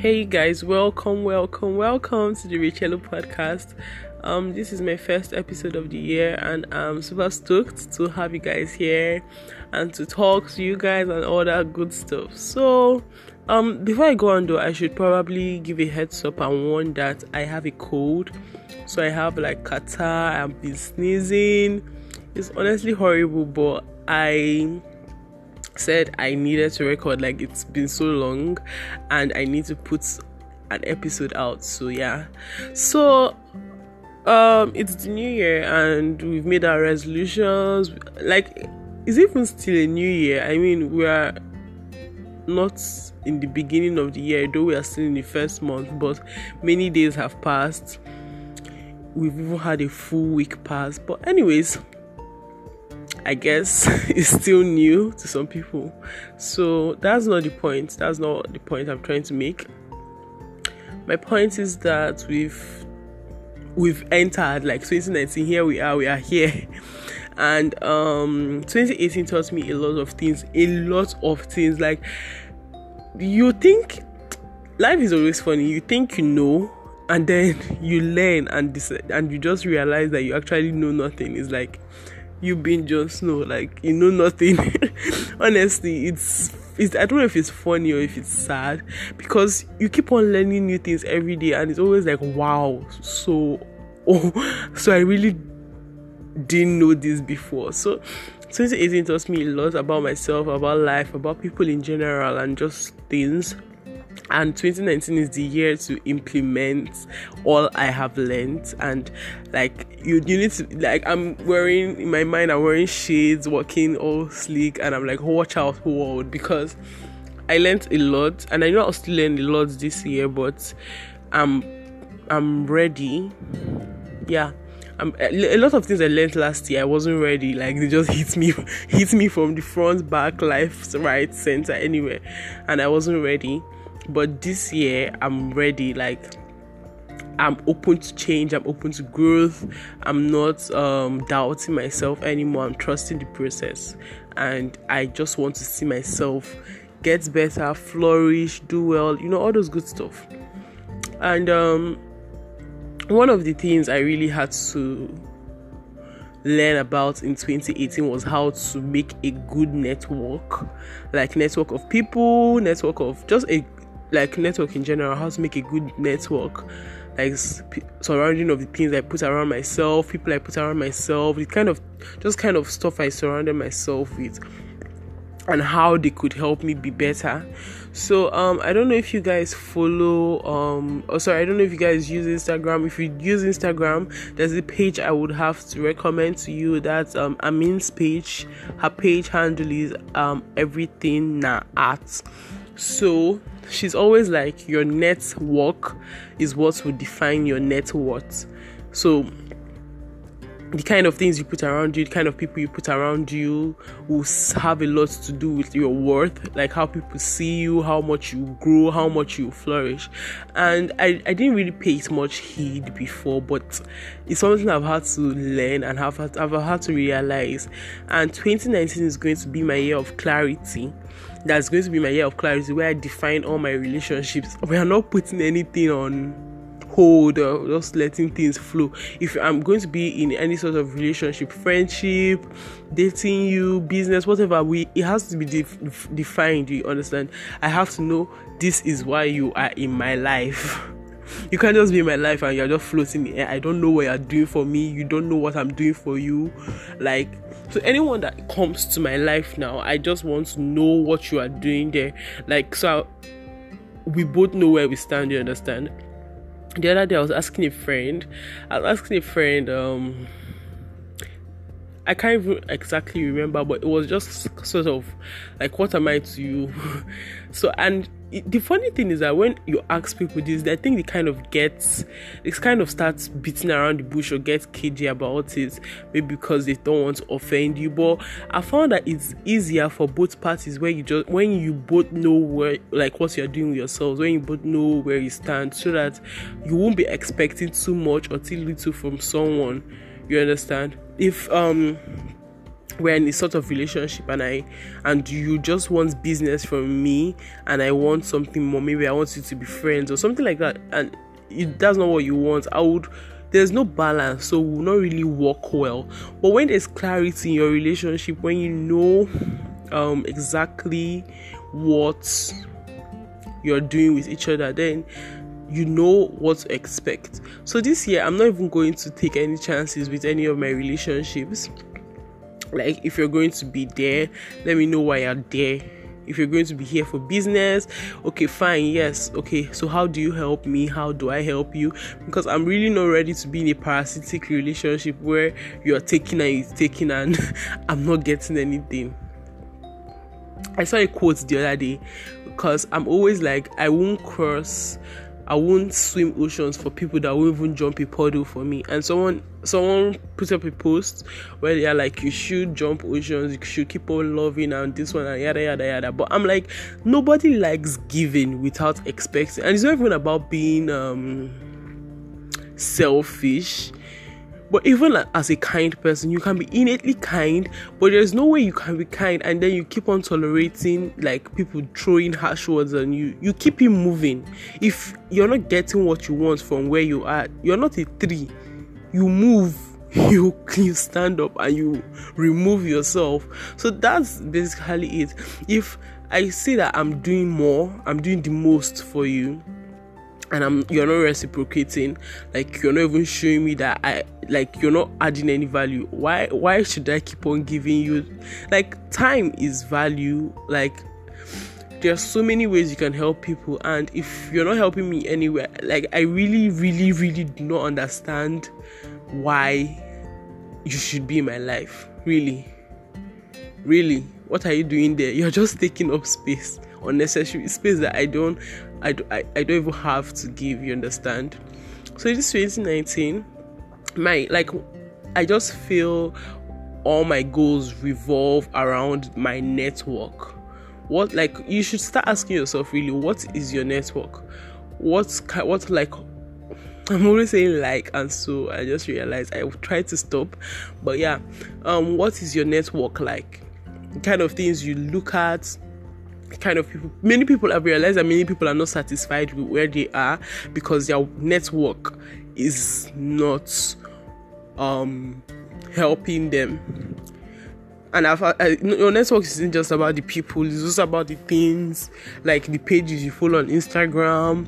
Hey guys, welcome, welcome, welcome to the Richello podcast. Um, this is my first episode of the year, and I'm super stoked to have you guys here and to talk to you guys and all that good stuff. So, um, before I go on though, I should probably give a heads up and warn that I have a cold. So I have like catarrh, I've been sneezing. It's honestly horrible, but I said I needed to record like it's been so long and I need to put an episode out. So yeah. So um it's the new year and we've made our resolutions. Like is it even still a new year? I mean we are not in the beginning of the year, though we are still in the first month, but many days have passed. We've even had a full week pass. But anyways, I guess is still new to some people. So that's not the point. That's not the point I'm trying to make. My point is that we've we've entered like 2019. Here we are. We are here. And um 2018 taught me a lot of things. A lot of things. Like you think life is always funny. You think you know and then you learn and decide, and you just realize that you actually know nothing. It's like you being Jon Snow, like you know nothing. Honestly, it's it's I don't know if it's funny or if it's sad because you keep on learning new things every day and it's always like wow, so oh so I really didn't know this before. So 2018 taught me a lot about myself, about life, about people in general and just things and 2019 is the year to implement all I have learned. And like you you need to like I'm wearing in my mind I'm wearing shades walking all sleek and I'm like watch out world. Because I learned a lot. And I know I'll still learn a lot this year but I'm I'm ready. Yeah. I'm, a lot of things I learned last year, I wasn't ready. Like they just hit me, hit me from the front, back, left, right, center, anywhere, and I wasn't ready but this year i'm ready like i'm open to change i'm open to growth. I'm not um, doubting myself anymore. I'm trusting the process. And i just want to see myself get better flourish do well you know all those good stuff. And um, one of the things i really had to learn about in 2018 was how to make a good network. Like network of people network of just a like network in general, how to make a good network, like surrounding of the things I put around myself, people I put around myself, the kind of just kind of stuff I surrounded myself with, and how they could help me be better. So um, I don't know if you guys follow um, oh sorry, I don't know if you guys use Instagram. If you use Instagram, there's a page I would have to recommend to you. That's um Amin's page. Her page handle is um everything na art. So she's always like your network is what will define your net worth. So the kind of things you put around you, the kind of people you put around you will have a lot to do with your worth, like how people see you, how much you grow, how much you flourish. And I, I didn't really pay it much heed before, but it's something I've had to learn and have I've had to realize. And 2019 is going to be my year of clarity that's going to be my year of clarity where I define all my relationships. We are not putting anything on hold or just letting things flow. If I'm going to be in any sort of relationship, friendship, dating you, business, whatever, we it has to be def- defined. You understand? I have to know this is why you are in my life. you can't just be in my life and you're just floating in the air. I don't know what you're doing for me. You don't know what I'm doing for you. Like so anyone that comes to my life now, I just want to know what you are doing there. Like so we both know where we stand, you understand? The other day I was asking a friend, I was asking a friend, um I can't even exactly remember, but it was just sort of like, what am I to you? so, and the funny thing is that when you ask people this, I think they kind of get, it kind of starts beating around the bush or get cagey about it, maybe because they don't want to offend you. But I found that it's easier for both parties when you just when you both know where like what you're doing with yourselves, when you both know where you stand, so that you won't be expecting too much or too little from someone you understand if um we're in a sort of relationship and I and you just want business from me and I want something more. Maybe I want you to be friends or something like that. And it, that's not what you want. I would there's no balance, so will not really work well. But when there's clarity in your relationship, when you know um exactly what you're doing with each other, then you know what to expect. So this year I'm not even going to take any chances with any of my relationships like if you're going to be there let me know why you're there. If you're going to be here for business okay fine yes okay. So how do you help me? How do i help you? Because i'm really not ready to be in a parasitic relationship where you're taking and you're taking and i'm not getting anything. I saw a quote the other day because i'm always like i won't cross I won't swim oceans for people that won't even jump a puddle for me. And someone someone put up a post where they are like, you should jump oceans, you should keep on loving and this one and yada yada yada. But I'm like, nobody likes giving without expecting, and it's not even about being um selfish but even as a kind person, you can be innately kind, but there's no way you can be kind and then you keep on tolerating like people throwing harsh words on you. You keep it moving. If you're not getting what you want from where you are, you're not a tree. You move you you stand up and you remove yourself so that's basically it if i see that i'm doing more i'm doing the most for you and I'm you're not reciprocating, like you're not even showing me that I like you're not adding any value. Why why should I keep on giving you like time is value, like there's so many ways you can help people and if you're not helping me anywhere, like I really, really, really do not understand why you should be in my life. Really. Really. What are you doing there? You're just taking up space unnecessary space that I don't I, I, I don't even have to give you understand? So this 2019 my like I just feel all my goals revolve around my network. What like you should start asking yourself really what is your network? What's what like I'm always saying like and so I just realized I try to stop but yeah. Um what is your network like? The kind of things you look at kind of people many people have realized that many people are not satisfied with where they are because their network is not um helping them. And I've, I, your network isn't just about the people it's also about the things like the pages you follow on instagram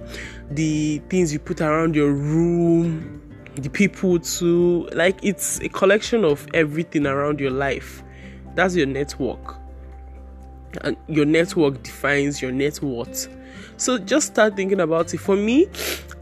the things you put around your room the people too. Like it's a collection of everything around your life. That's your network and your network defines your net worth. So just start thinking about it. For me,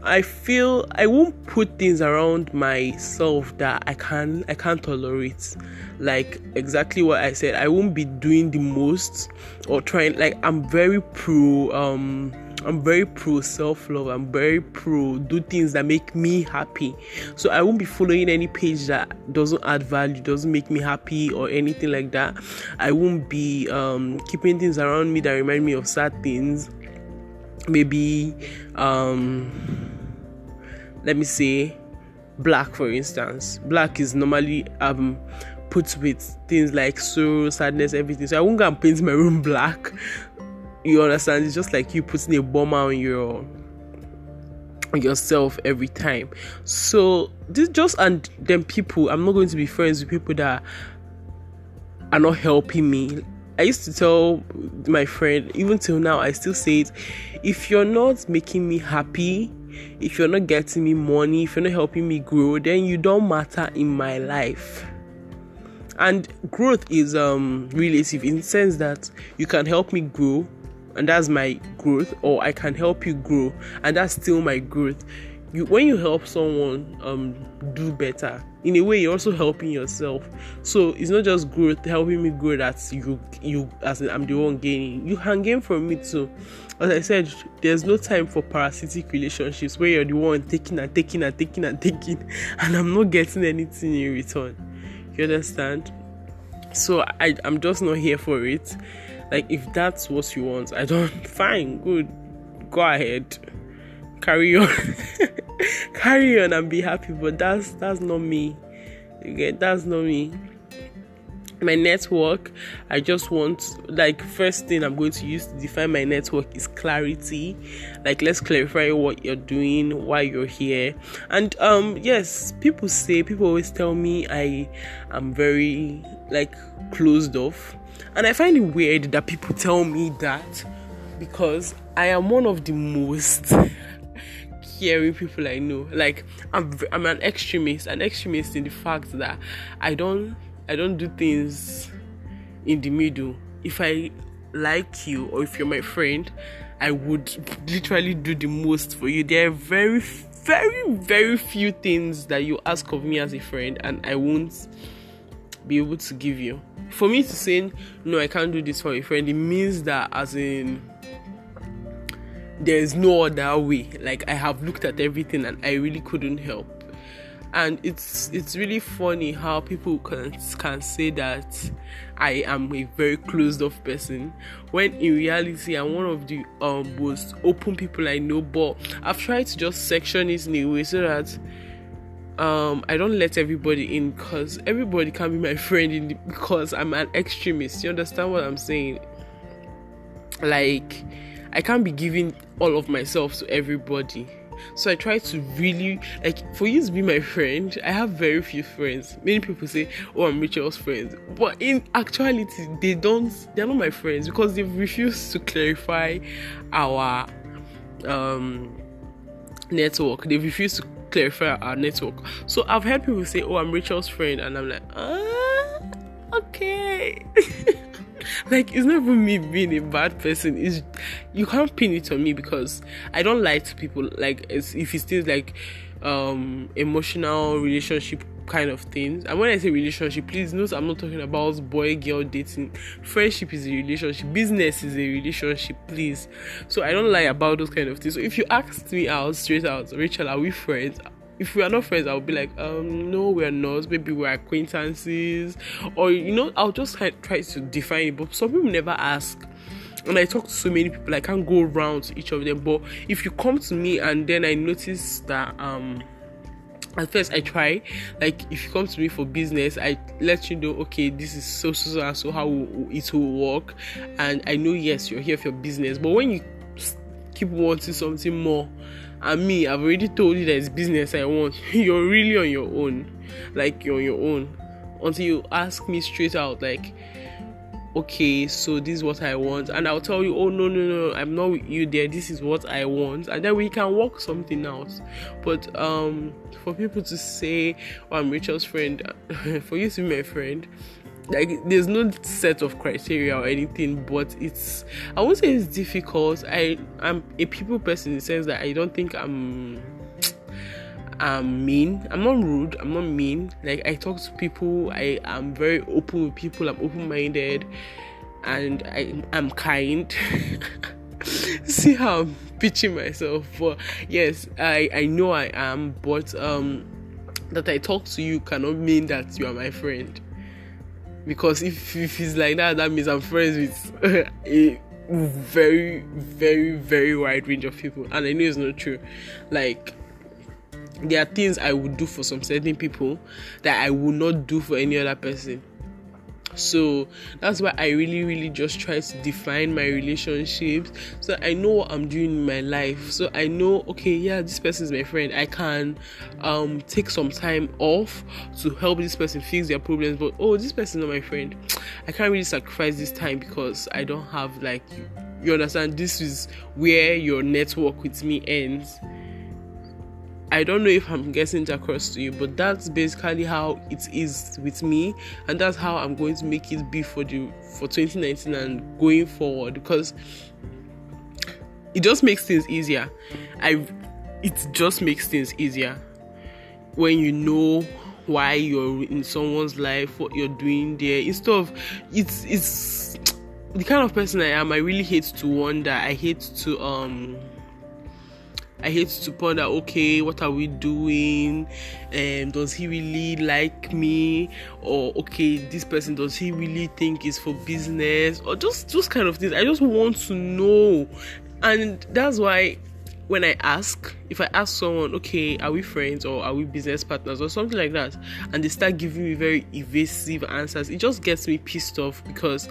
I feel I won't put things around myself that I can I can't tolerate. Like exactly what I said. I won't be doing the most or trying like I'm very pro um I'm very pro self love. I'm very pro do things that make me happy. So I won't be following any page that doesn't add value, doesn't make me happy, or anything like that. I won't be um, keeping things around me that remind me of sad things. Maybe, um, let me say, black for instance. Black is normally um, put with things like sorrow, sadness, everything. So I won't go and paint my room black you understand? It's just like you putting a bomber on your yourself every time. So this just and then people I'm not going to be friends with people that are not helping me. I used to tell my friend, even till now, I still say it. If you're not making me happy, if you're not getting me money, if you're not helping me grow, then you don't matter in my life. And growth is um relative in the sense that you can help me grow, and that's my growth or i can help you grow and that's still my growth. You when you help someone um do better in a way you're also helping yourself. So it's not just growth helping me grow that you you as i'm the one gaining. You can gain from me too. As i said there's no time for parasitic relationships where you're the one taking and taking and taking and taking and i'm not getting anything in return. You understand? So i i'm just not here for it like if that's what you want i don't fine good. Go ahead. Carry on. Carry on and be happy but that's that's not me. Okay that's not me. My network i just want like first thing i'm going to use to define my network is clarity. Like let's clarify what you're doing why you're here. And um yes people say people always tell me i am very like closed off and i find it weird that people tell me that because i am one of the most caring people i know like i'm i'm an extremist an extremist in the fact that i don't I don't do things in the middle. If I like you or if you're my friend, I would literally do the most for you. There are very, very, very few things that you ask of me as a friend, and I won't be able to give you. For me to say no, I can't do this for a friend, it means that as in there is no other way. Like I have looked at everything and I really couldn't help and it's it's really funny how people can can say that I am a very closed off person when in reality I'm one of the um, most open people I know but I've tried to just section it in a way so that um, I don't let everybody in because everybody can be my friend in the, because I'm an extremist you understand what I'm saying like I can't be giving all of myself to everybody so I try to really like for you to be my friend. I have very few friends. Many people say, "Oh, I'm Rachel's friends," but in actuality, they don't. They're not my friends because they've refused to clarify our um network. They've refused to clarify our network. So I've heard people say, "Oh, I'm Rachel's friend," and I'm like, "Ah, okay." like it's not even me being a bad person it's you can't pin it on me because i don't lie to people like if it's still like um emotional relationship kind of things and when i say relationship please note i'm not talking about boy girl dating friendship is a relationship business is a relationship please so i don't lie about those kind of things so if you ask me out straight out rachel are we friends if we are not friends, I'll be like, um, no, we're not. Maybe we're acquaintances, or you know, I'll just try, try to define it. But some people never ask. And I talk to so many people, I can't go around to each of them. But if you come to me and then I notice that um at first I try, like if you come to me for business, I let you know, okay, this is so so so, so how it will work, and I know yes, you're here for business. But when you keep wanting something more, and me i've already told you it's business i want you're really on your own. Like you're on your own. Until you ask me straight out like okay so this is what i want. And i'll tell you oh no no no i'm not with you there. This is what i want. And then we can work something out. But um for people to say oh i'm rachel's friend for you to be my friend like there's no set of criteria or anything but it's i won't say it's difficult. I i'm a people person in the sense that i don't think i'm i'm mean. I'm not rude. I'm not mean. Like i talk to people. I am very open with people. I'm open-minded. And i i'm kind. See how i'm pitching myself. But yes i i know i am. But um that i talk to you cannot mean that you are my friend. Because if, if it's like that, that means I'm friends with a very, very, very wide range of people, and I know it's not true. Like, there are things I would do for some certain people that I would not do for any other person. So that's why I really, really just try to define my relationships so I know what I'm doing in my life. So I know, okay, yeah, this person is my friend. I can um take some time off to help this person fix their problems, but oh, this person is not my friend. I can't really sacrifice this time because I don't have like you understand this is where your network with me ends I don't know if I'm getting across to you, but that's basically how it is with me, and that's how I'm going to make it be for the for 2019 and going forward because it just makes things easier. I it just makes things easier when you know why you're in someone's life, what you're doing there. Instead of it's it's the kind of person I am. I really hate to wonder. I hate to um I hate to ponder, okay, what are we doing? Um, does he really like me? Or okay, this person does he really think is for business? Or just just kind of things. I just want to know, and that's why when I ask, if I ask someone, okay, are we friends or are we business partners or something like that, and they start giving me very evasive answers, it just gets me pissed off because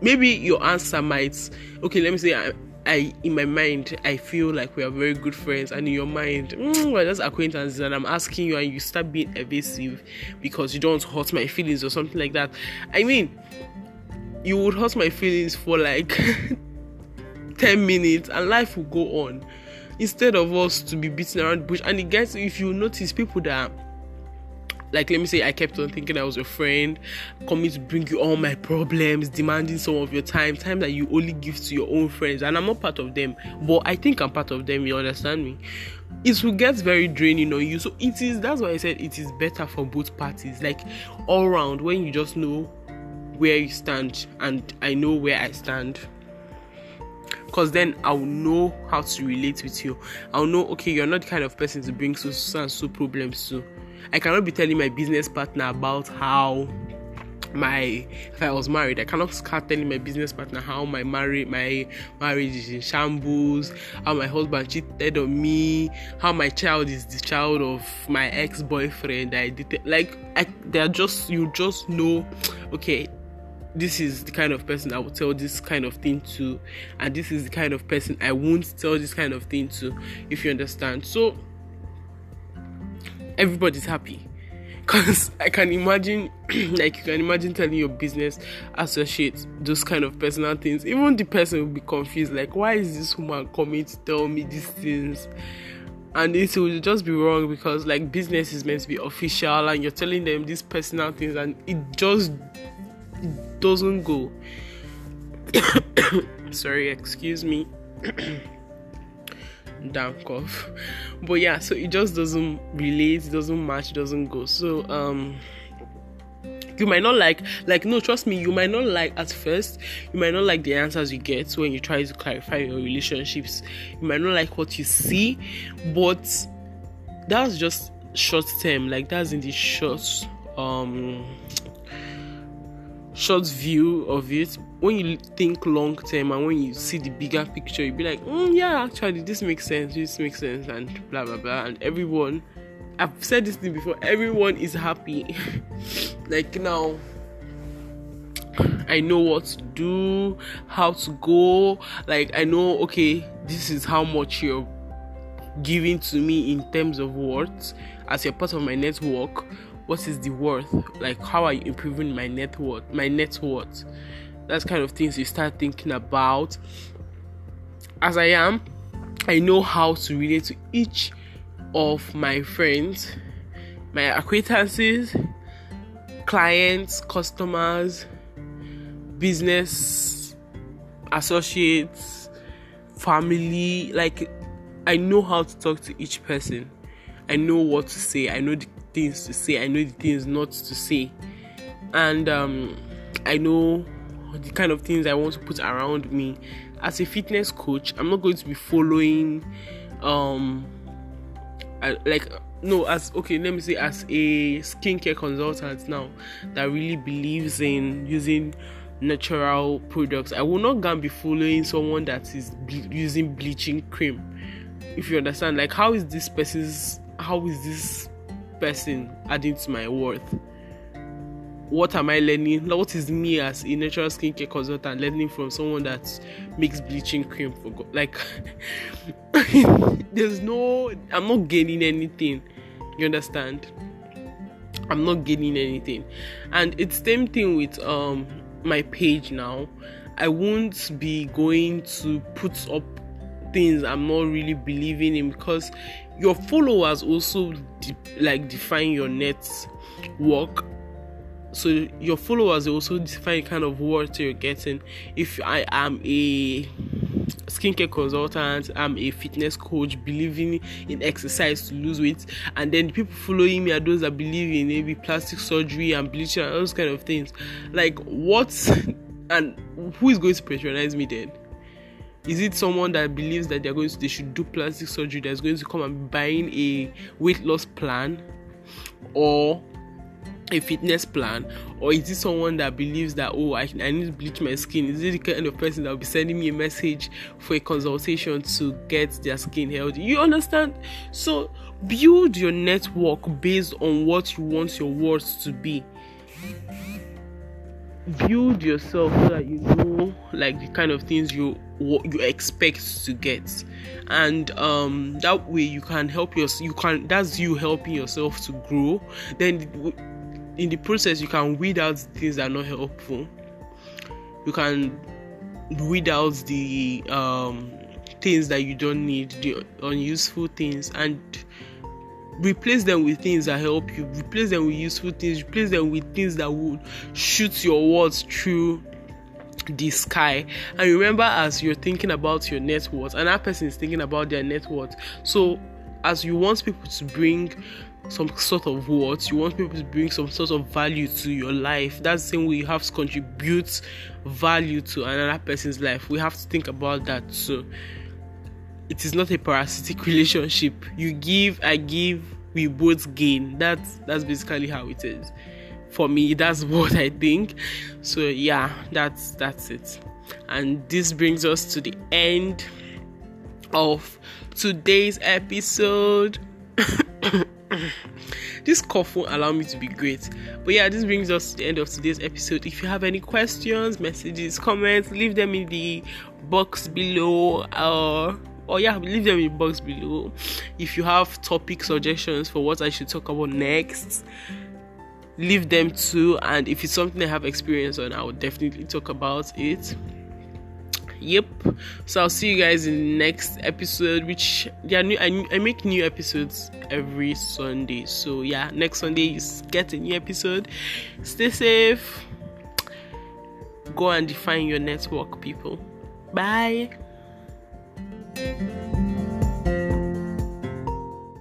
maybe your answer might, okay, let me say, I, in my mind I feel like we are very good friends, and in your mind mm, we're just acquaintances, and I'm asking you, and you start being evasive because you don't hurt my feelings or something like that. I mean, you would hurt my feelings for like 10 minutes and life will go on instead of us to be beating around the bush and it gets if you notice people that like let me say i kept on thinking i was your friend. Coming to bring you all my problems demanding some of your time time that you only give to your own friends. And i'm not part of them but i think i'm part of them you understand me? It will get very draining on you. So it is that's why i said it is better for both parties. Like all around when you just know where you stand and i know where i stand. Because then I'll know how to relate with you. I'll know, okay, you're not the kind of person to bring so, so and so problems to. I cannot be telling my business partner about how my if I was married, I cannot start telling my business partner how my marriage my marriage is in shambles, how my husband cheated on me, how my child is the child of my ex-boyfriend. I did like I, they're just you just know, okay, this is the kind of person I will tell this kind of thing to, and this is the kind of person I won't tell this kind of thing to, if you understand. So, everybody's happy because I can imagine, like, you can imagine telling your business associates those kind of personal things. Even the person will be confused, like, why is this woman coming to tell me these things? and it will just be wrong because like business is meant to be official and you're telling them these personal things and it just doesn't go. Sorry, excuse me. Cough. But yeah, so it just doesn't relate, it doesn't match, it doesn't go. So um you might not like like no trust me you might not like at first you might not like the answers you get when you try to clarify your relationships you might not like what you see but that's just short term like that's in the short um short view of it when you think long term and when you see the bigger picture you'll be like mm, yeah actually this makes sense this makes sense and blah blah blah and everyone i've said this thing before everyone is happy like now I know what to do, how to go. Like, I know, okay, this is how much you're giving to me in terms of what, as you're part of my network what is the worth? Like how are you improving my net worth my net worth? That's kind of things you start thinking about. As i am i know how to relate to each of my friends my acquaintances clients customers business associates family. Like i know how to talk to each person. I know what to say. I know the things to say, I know the things not to say, and um, I know the kind of things I want to put around me. As a fitness coach, I'm not going to be following, um, I, like no, as okay, let me say, as a skincare consultant now that really believes in using natural products, I will not gonna be following someone that is ble- using bleaching cream. If you understand, like how is this person's how is this person adding to my worth? What am I learning? What is me as a natural skincare consultant learning from someone that makes bleaching cream for God? Like, there's no, I'm not gaining anything. You understand? I'm not gaining anything, and it's same thing with um my page now. I won't be going to put up things I'm not really believing in because your followers also de- like define your net work. So your followers also define kind of worth you're getting. If i am a skincare consultant i'm a fitness coach believing in exercise to lose weight and then the people following me are those that believe in maybe plastic surgery and bleaching and those kind of things. Like what and who is going to patronize me then is it someone that believes that they're going to they should do plastic surgery that's going to come and buying a weight loss plan or a fitness plan? Or is it someone that believes that oh I, I need to bleach my skin? Is it the kind of person that will be sending me a message for a consultation to get their skin healthy? You understand? So build your network based on what you want your words to be build yourself so that you know like the kind of things you what you expect to get. And um that way you can help your you can that's you helping yourself to grow. Then in the process you can weed out things that are not helpful. You can weed out the um things that you don't need the unuseful things. And replace them with things that help you replace them with useful things replace them with things that would shoot your words through the sky. And remember as you're thinking about your net worth and that person is thinking about their net worth. So as you want people to bring some sort of worth you want people to bring some sort of value to your life that's the same way you have to contribute value to another person's life. We have to think about that so it is not a parasitic relationship. You give, I give, we both gain. That's that's basically how it is. For me, that's what I think. So yeah, that's that's it. And this brings us to the end of today's episode. this cough won't allow me to be great. But yeah, this brings us to the end of today's episode. If you have any questions, messages, comments, leave them in the box below or or yeah leave them in box below. If you have topic suggestions for what i should talk about next leave them too. And if it's something i have experience on i will definitely talk about it. Yep. So i'll see you guys in the next episode which yeah new I, I make new episodes every sunday. So yeah next sunday you get a new episode. Stay safe. Go and define your network people. Bye Thank you.